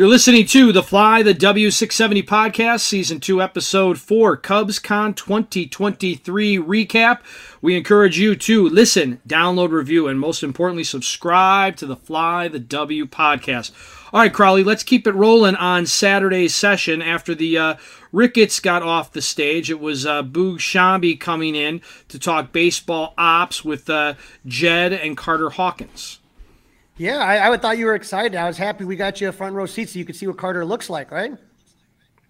You're listening to the Fly the W670 podcast, season two, episode four, CubsCon 2023 recap. We encourage you to listen, download, review, and most importantly, subscribe to the Fly the W podcast. All right, Crowley, let's keep it rolling on Saturday's session after the uh, Ricketts got off the stage. It was uh, Boog Sciambi coming in to talk baseball ops with uh, Jed and Carter Hawkins. Yeah, I, I thought you were excited. I was happy we got you a front row seat so you could see what Carter looks like, right?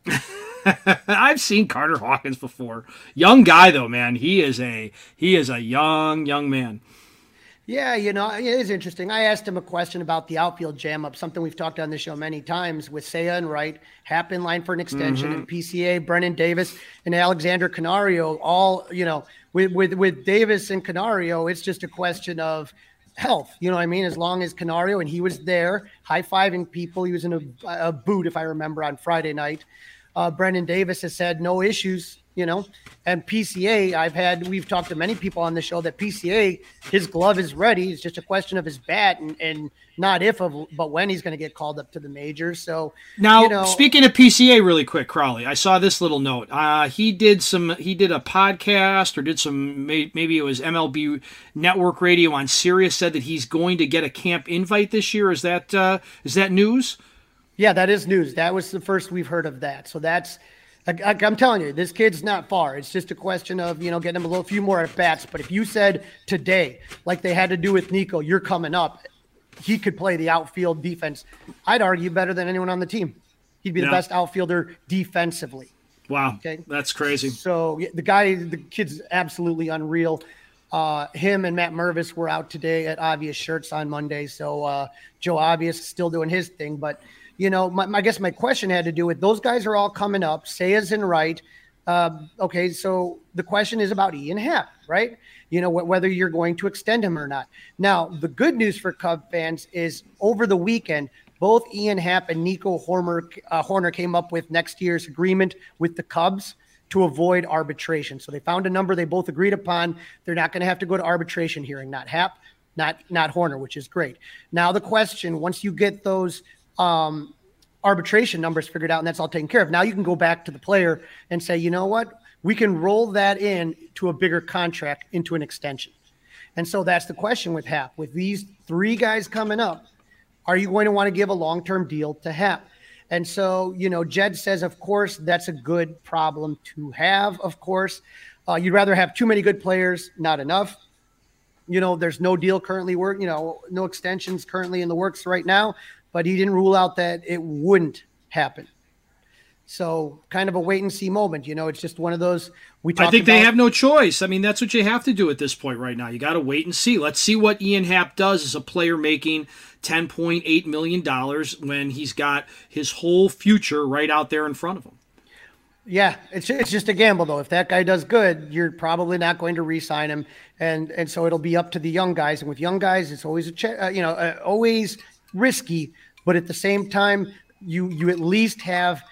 I've seen Carter Hawkins before. Young guy though, man. He is a he is a young young man. Yeah, you know, it is interesting. I asked him a question about the outfield jam up, something we've talked on the show many times with Seiya and Wright, Happ in line for an extension, mm-hmm. and PCA, Brennen Davis, and Alexander Canario. All, you know, with, with, with Davis and Canario, it's just a question of health. You know what I mean? As long as Canario, and he was there high fiving people, he was in a, a boot, if I remember, on Friday night. Uh, Brennen Davis has said no issues you know. And PCA, I've had we've talked to many people on the show that PCA, his glove is ready. It's just a question of his bat and, and not if of but when he's going to get called up to the majors. So now, you know, speaking of PCA, really quick, Crowley, I saw this little note. Uh, he did some, he did a podcast or did some, maybe it was MLB Network Radio on Sirius. Said that he's going to get a camp invite this year. Is that uh, is that news? Yeah, that is news. That was the first we've heard of that. So that's I, am telling you, this kid's not far. It's just a question of you know getting him a little few more at bats. But if you said today, like they had to do with Nico, you're coming up, he could play the outfield defense. I'd argue better than anyone on the team. He'd be the best outfielder defensively. Wow, okay, that's crazy. So the guy, the kid's absolutely unreal. Uh, him and Matt Mervis were out today at Obvious Shirts on Monday. So uh, Joe Obvious still doing his thing, but you know, my, I guess my question had to do with those guys are all coming up. Seiya's and Wright. Uh, okay, so the question is about Ian Happ, right? You know, wh- whether you're going to extend him or not. Now, the good news for Cub fans is over the weekend, both Ian Happ and Nico Hoerner, uh, Hoerner came up with next year's agreement with the Cubs to avoid arbitration. So they found a number they both agreed upon. They're not going to have to go to arbitration hearing, not Happ, not not Hoerner, which is great. Now the question, once you get those um, arbitration numbers figured out and that's all taken care of. Now you can go back to the player and say, you know what? We can roll that in to a bigger contract into an extension. And so that's the question with Happ. With these three guys coming up, are you going to want to give a long term deal to Happ? And so, you know, Jed says, of course, that's a good problem to have. Of course, uh, you'd rather have too many good players, not enough. You know, there's no deal currently work, you know, no extensions currently in the works right now but he didn't rule out that it wouldn't happen. So kind of a wait and see moment. You know, it's just one of those we I think about- they have no choice. I mean, that's what you have to do at this point right now. You got to wait and see. Let's see what Ian Happ does as a player making $10.8 million when he's got his whole future right out there in front of him. Yeah, it's it's just a gamble though. If that guy does good, you're probably not going to re-sign him, and and so it'll be up to the young guys. And with young guys, it's always a ch- uh, you know uh, always risky, but at the same time, you you at least have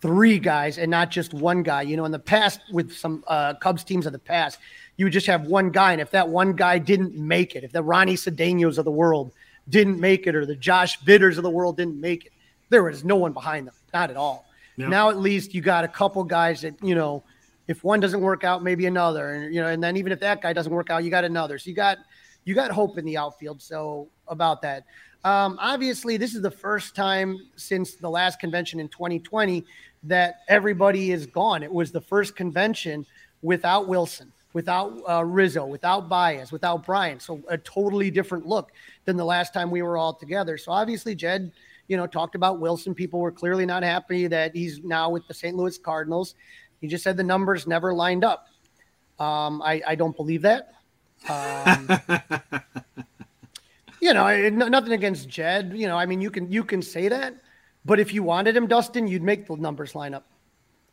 three guys and not just one guy. You know, in the past with some uh, Cubs teams of the past, you would just have one guy, and if that one guy didn't make it, if the Ronnie Cedeno of the world didn't make it, or the Josh Vitters of the world didn't make it, there was no one behind them, not at all. Yeah. Now at least you got a couple guys that you know, if one doesn't work out, maybe another, and you know, and then even if that guy doesn't work out, you got another. So you got you got hope in the outfield. So about that. Um, obviously, this is the first time since the last convention in 2020 that everybody is gone. It was the first convention without Wilson, without uh, Rizzo, without Baez, without Bryant. So a totally different look than the last time we were all together. So obviously, Jed, you know, talked about Wilson. People were clearly not happy that he's now with the St. Louis Cardinals. He just said the numbers never lined up. Um, I, I don't believe that. Um, you know, nothing against Jed. You know, I mean, you can you can say that, but if you wanted him, Dustin, you'd make the numbers line up.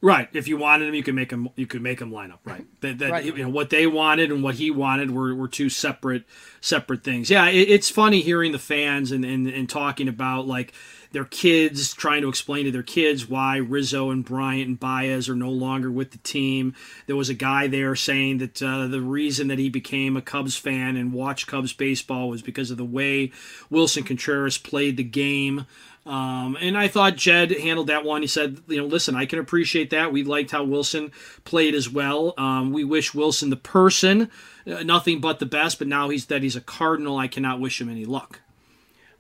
Right. If you wanted him, you could make him. You could make him line up. Right. That, that right. you know what they wanted and what he wanted were, were two separate separate things. Yeah, it, it's funny hearing the fans and, and and talking about like their kids, trying to explain to their kids why Rizzo and Bryant and Baez are no longer with the team. There was a guy there saying that uh, the reason that he became a Cubs fan and watched Cubs baseball was because of the way Wilson Contreras played the game. Um, and I thought Jed handled that one. He said, you know, listen, I can appreciate that. We liked how Wilson played as well. Um, we wish Wilson the person uh, nothing but the best, but now he's that he's a Cardinal. I cannot wish him any luck.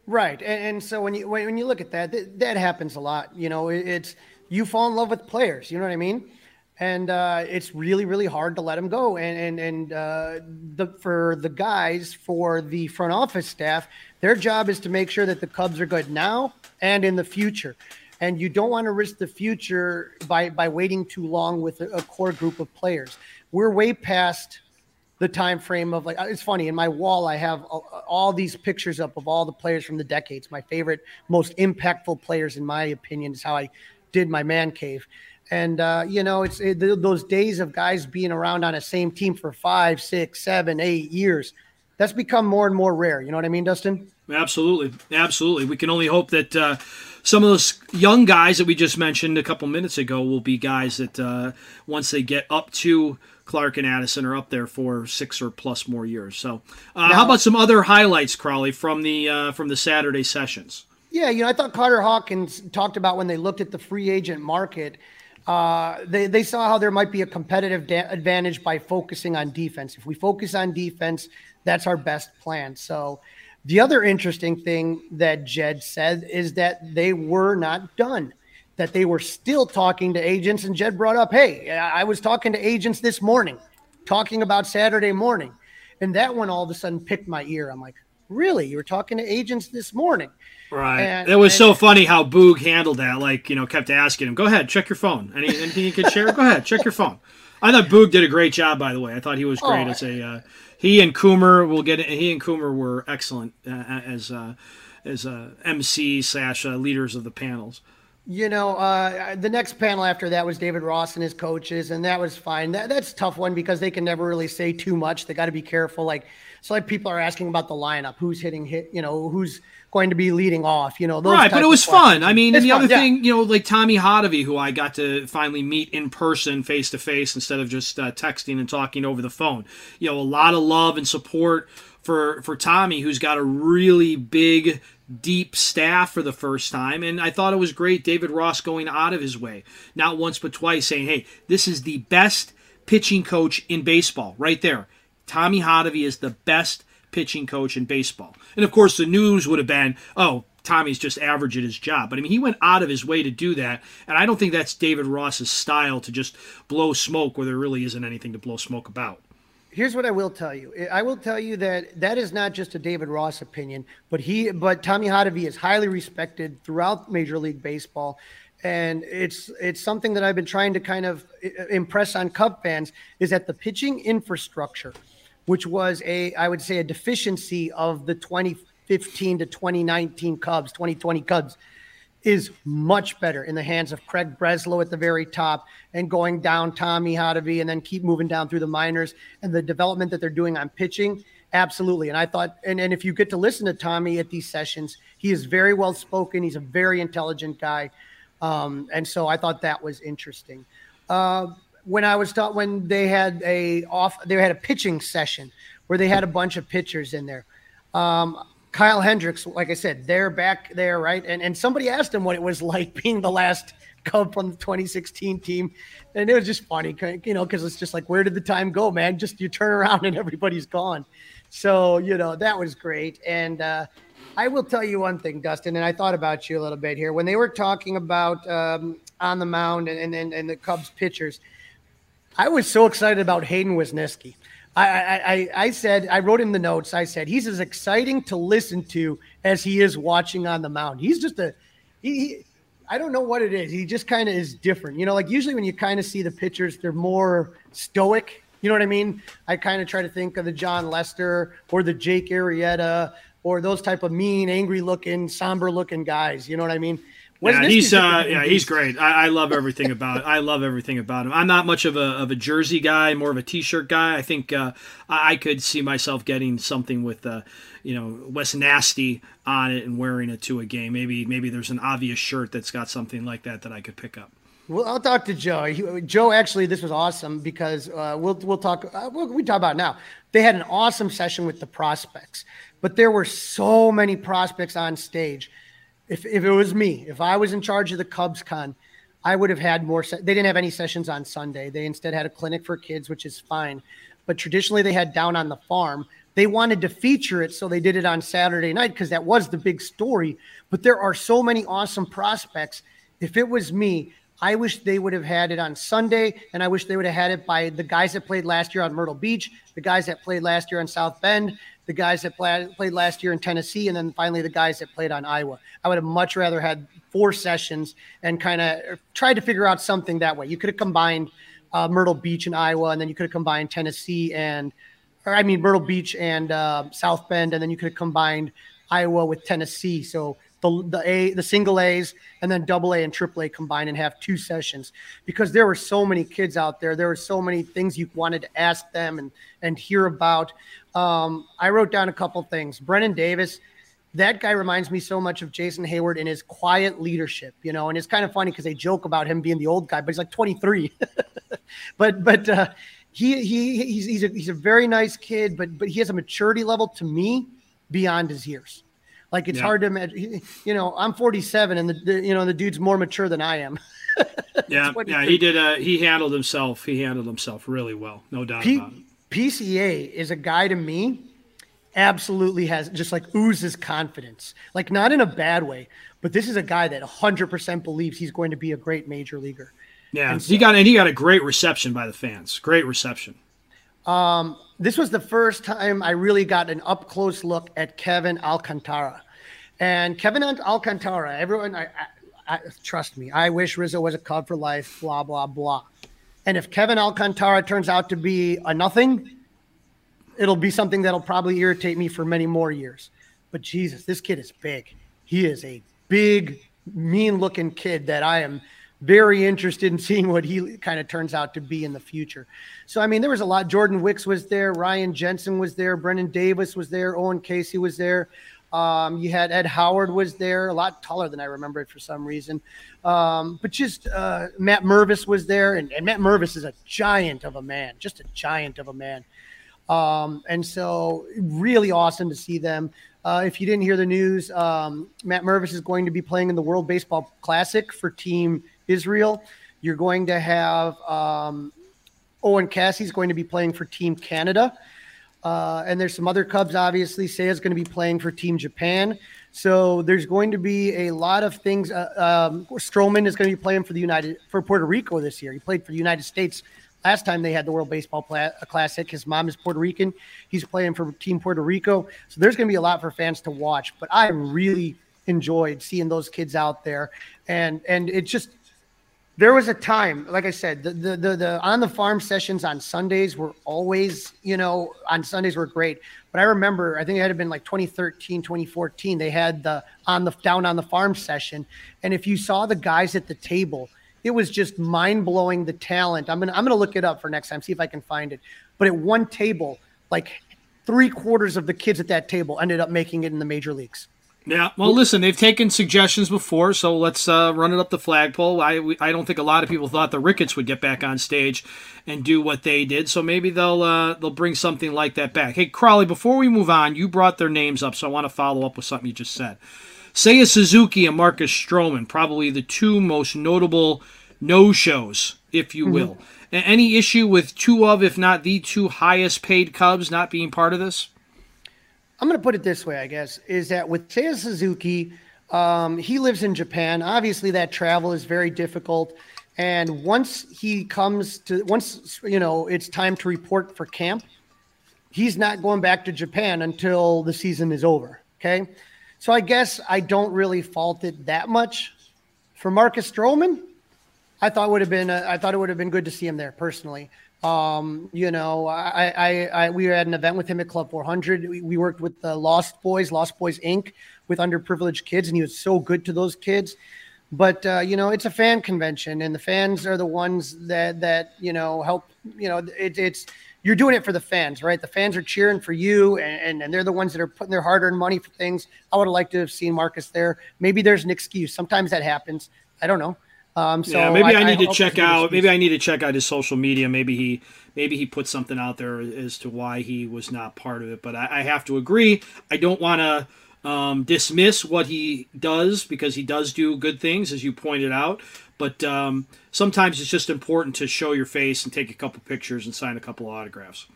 Right, and, and, so when you when you look at that, that, that happens a lot. You know, it's you fall in love with players. You know what I mean? And uh, it's really really hard to let them go. And and and uh, the for the guys for the front office staff, their job is to make sure that the Cubs are good now and in the future. And you don't want to risk the future by by waiting too long with a, a core group of players. We're way past the time frame of like it's funny in my wall i have all these pictures up of all the players from the decades. My favorite most impactful players in my opinion is how i did my man cave. And uh, you know it's it, those days of guys being around on a same team for five six seven eight years that's become more and more rare. You know what i mean dustin? Absolutely. Absolutely. We can only hope that uh, some of those young guys that we just mentioned a couple minutes ago will be guys that uh, once they get up to Clark and Addison are up there for six or plus more years. So, uh, now, how about some other highlights, Crawly, from the uh, from the Saturday sessions? Yeah, you know, I thought Carter Hawkins talked about when they looked at the free agent market. Uh, they they saw how there might be a competitive da- advantage by focusing on defense. If we focus on defense, that's our best plan. So. The other interesting thing that Jed said is that they were not done that they were still talking to agents. And Jed brought up, hey, I was talking to agents this morning, talking about Saturday morning. And that one all of a sudden picked my ear. I'm like, really? You were talking to agents this morning? Right. And, it was and, so funny how Boog handled that. Like, you know, kept asking him, go ahead, check your phone. Any, anything you could share? go ahead, check your phone. I thought Boog did a great job, by the way. I thought he was great oh, as a. Uh, he and Coomer will get. He and Coomer were excellent uh, as uh, as uh, MC slash uh, leaders of the panels. You know, uh, the next panel after that was David Ross and his coaches, and that was fine. That, that's tough one because they can never really say too much. They got to be careful. Like, so like people are asking about the lineup, who's hitting hit, you know, who's going to be leading off, you know. right, but it was fun. I mean, and the fun, other yeah. thing, you know, like Tommy Hotovy, who I got to finally meet in person, face to face, instead of just uh, texting and talking over the phone. You know, a lot of love and support for for Tommy, who's got a really big deep staff for the first time. And I thought it was great, David Ross going out of his way, not once but twice, saying, hey, this is the best pitching coach in baseball, right there. Tommy Hotovy is the best pitching coach in baseball. And of course, the news would have been, oh, Tommy's just average at his job. But I mean, he went out of his way to do that. And I don't think that's David Ross's style to just blow smoke where there really isn't anything to blow smoke about here's what I will tell you. I will tell you that that is not just a David Ross opinion, but he, but Tommy Hotovy is highly respected throughout Major League Baseball, and it's it's something that I've been trying to kind of uh, impress on Cub fans is that the pitching infrastructure, which was a I would say a deficiency of the 2015 to 2019 Cubs, 2020 Cubs is much better in the hands of Craig Breslow at the very top and going down Tommy Hotovy and then keep moving down through the minors and the development that they're doing on pitching. Absolutely. And I thought, and, and if you get to listen to Tommy at these sessions, he is very well spoken. He's a very intelligent guy. Um, and so I thought that was interesting. Uh, when I was taught, when they had a off, they had a pitching session where they had a bunch of pitchers in there. Um, Kyle Hendricks, like I said, they're back there, right? And and somebody asked him what it was like being the last Cub from the 2016 team, and it was just funny, you know, because it's just like, where did the time go, man? Just you turn around and everybody's gone. So, you know, that was great. And uh, I will tell you one thing, Dustin, and I thought about you a little bit here. When they were talking about um, on the mound and, and, and the Cubs pitchers, I was so excited about Hayden Wesneski. I, I, I said, I wrote in the notes, I said, he's as exciting to listen to as he is watching on the mound. He's just a, he, he I don't know what it is. He just kind of is different. You know, like usually when you kind of see the pitchers, they're more stoic. You know what I mean? I kind of try to think of the Jon Lester or the Jake Arrieta or those type of mean, angry looking, somber looking guys. You know what I mean? Yeah, he's uh, yeah, he's great. I, I, love everything about it. I love everything about him. I'm not much of a of a jersey guy, more of a t-shirt guy. I think uh, I, I could see myself getting something with uh, you know Wes Nasty on it and wearing it to a game. Maybe maybe there's an obvious shirt that's got something like that that I could pick up. Well, I'll talk to Joe. He, Joe, actually, this was awesome because uh, we'll we'll talk. Uh, we'll, we talk about now. They had an awesome session with the prospects, but there were so many prospects on stage if, if it was me, if I was in charge of the Cubs con, I would have had more. Se- they didn't have any sessions on Sunday. They instead had a clinic for kids, which is fine. But traditionally, they had down on the farm. They wanted to feature it, so they did it on Saturday night because that was the big story. But there are so many awesome prospects. If it was me, I wish they would have had it on Sunday, and I wish they would have had it by the guys that played last year on Myrtle Beach, the guys that played last year on South Bend, the guys that played, played last year in Tennessee, and then finally the guys that played on Iowa. I would have much rather had four sessions and kind of tried to figure out something that way. You could have combined uh, Myrtle Beach and Iowa, and then you could have combined Tennessee and, or I mean Myrtle Beach and uh, South Bend, and then you could have combined Iowa with Tennessee. So the the A the single A's and then double A and triple A combined and have two sessions because there were so many kids out there. There were so many things you wanted to ask them and and hear about. Um, I wrote down a couple things. Brennen Davis, that guy reminds me so much of Jason Heyward in his quiet leadership, you know, and it's kind of funny because they joke about him being the old guy, but he's like 23. but but uh, he he he's he's a, he's a very nice kid, but but he has a maturity level to me beyond his years. Like it's yeah. hard to imagine. You know, I'm 47, and the, the, you know the dude's more mature than I am. yeah, yeah, he did. Uh, he handled himself. He handled himself really well, no doubt P- about it. PCA is a guy to me absolutely has just like oozes confidence, like not in a bad way, but this is a guy that 100% believes he's going to be a great major leaguer. Yeah, so, he got and he got a great reception by the fans. Great reception. Um, this was the first time I really got an up close look at Kevin Alcantara. And Kevin Alcantara, everyone, I, I, I, trust me, I wish Rizzo was a Cub for life, blah, blah, blah. And if Kevin Alcantara turns out to be a nothing, it'll be something that'll probably irritate me for many more years. But Jesus, this kid is big. He is a big, mean looking kid that I am very interested in seeing what he kind of turns out to be in the future. So, I mean, there was a lot. Jordan Wicks was there, Ryan Jensen was there, Brennen Davis was there, Owen Caissie was there. Um, you had Ed Howard was there, a lot taller than I remembered for some reason. Um, but just uh, Matt Mervis was there, and, and, Matt Mervis is a giant of a man, just a giant of a man. Um, and so, really awesome to see them. Uh, if you didn't hear the news, um, Matt Mervis is going to be playing in the World Baseball Classic for Team Israel. You're going to have um, Owen Caissie's going to be playing for Team Canada. Uh, and there's some other Cubs, obviously. Seiya's going to be playing for Team Japan. So there's going to be a lot of things. Uh, um, is going to be playing for the United for Puerto Rico this year. He played for the United States last time they had the World Baseball Pla- Classic. His mom is Puerto Rican. He's playing for Team Puerto Rico. So there's going to be a lot for fans to watch. But I really enjoyed seeing those kids out there, and and it just there was a time, like I said, the, the, the the on the farm sessions on Sundays were always, you know, on Sundays were great. But I remember, I think it had been like 2013, 2014, they had the on the down on the farm session, and if you saw the guys at the table, it was just mind blowing the talent. I'm gonna I'm gonna look it up for next time, see if I can find it. But at one table, like three quarters of the kids at that table ended up making it in the major leagues. Yeah, well, listen, they've taken suggestions before, so let's uh, run it up the flagpole. I we, I don't think a lot of people thought the Ricketts would get back on stage and do what they did, so maybe they'll uh, they'll bring something like that back. Hey, Crawley, before we move on, you brought their names up, so I want to follow up with something you just said. Seiya Suzuki and Marcus Stroman, probably the two most notable no shows, if you mm-hmm. will. Mm-hmm. Any issue with two of, if not the two highest paid Cubs not being part of this? I'm going to put it this way, I guess, is that with Seiya Suzuki, um, he lives in Japan. Obviously, that travel is very difficult. And once he comes to, once, you know, it's time to report for camp, he's not going back to Japan until the season is over. Okay. So I guess I don't really fault it that much. For Marcus Stroman, I thought would have been, I thought it would have been good to see him there personally. Um, you know, I, I, I, we at an event with him at Club 400. We, we worked with the Lost Boys, Lost Boys Inc. with underprivileged kids, and he was so good to those kids. But uh, you know, it's a fan convention, and the fans are the ones that that you know help. You know, it, it's you're doing it for the fans, right? The fans are cheering for you, and, and, and they're the ones that are putting their hard earned money for things. I would have liked to have seen Marcus there. Maybe there's an excuse. Sometimes that happens. I don't know. Um, so yeah, maybe I, I need I to check out. Maybe I need to check out his social media. Maybe he, maybe he put something out there as to why he was not part of it. But I, I have to agree. I don't want to um, dismiss what he does because he does do good things, as you pointed out. But um, sometimes it's just important to show your face and take a couple pictures and sign a couple autographs.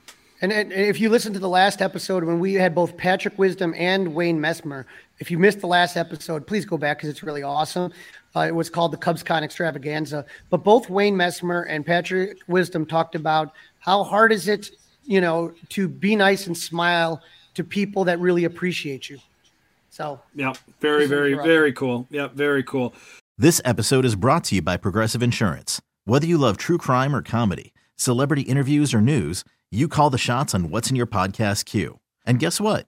And, and if you listen to the last episode when we had both Patrick Wisdom and Wayne Messmer, if you missed the last episode, please go back because it's really awesome. Uh, it was called the CubsCon Extravaganza. But both Wayne Messmer and Patrick Wisdom talked about how hard is it, you know, to be nice and smile to people that really appreciate you. So yeah, very, very, very cool. Yeah, very cool. This episode is brought to you by Progressive Insurance. Whether you love true crime or comedy, celebrity interviews or news, you call the shots on what's in your podcast queue. And guess what?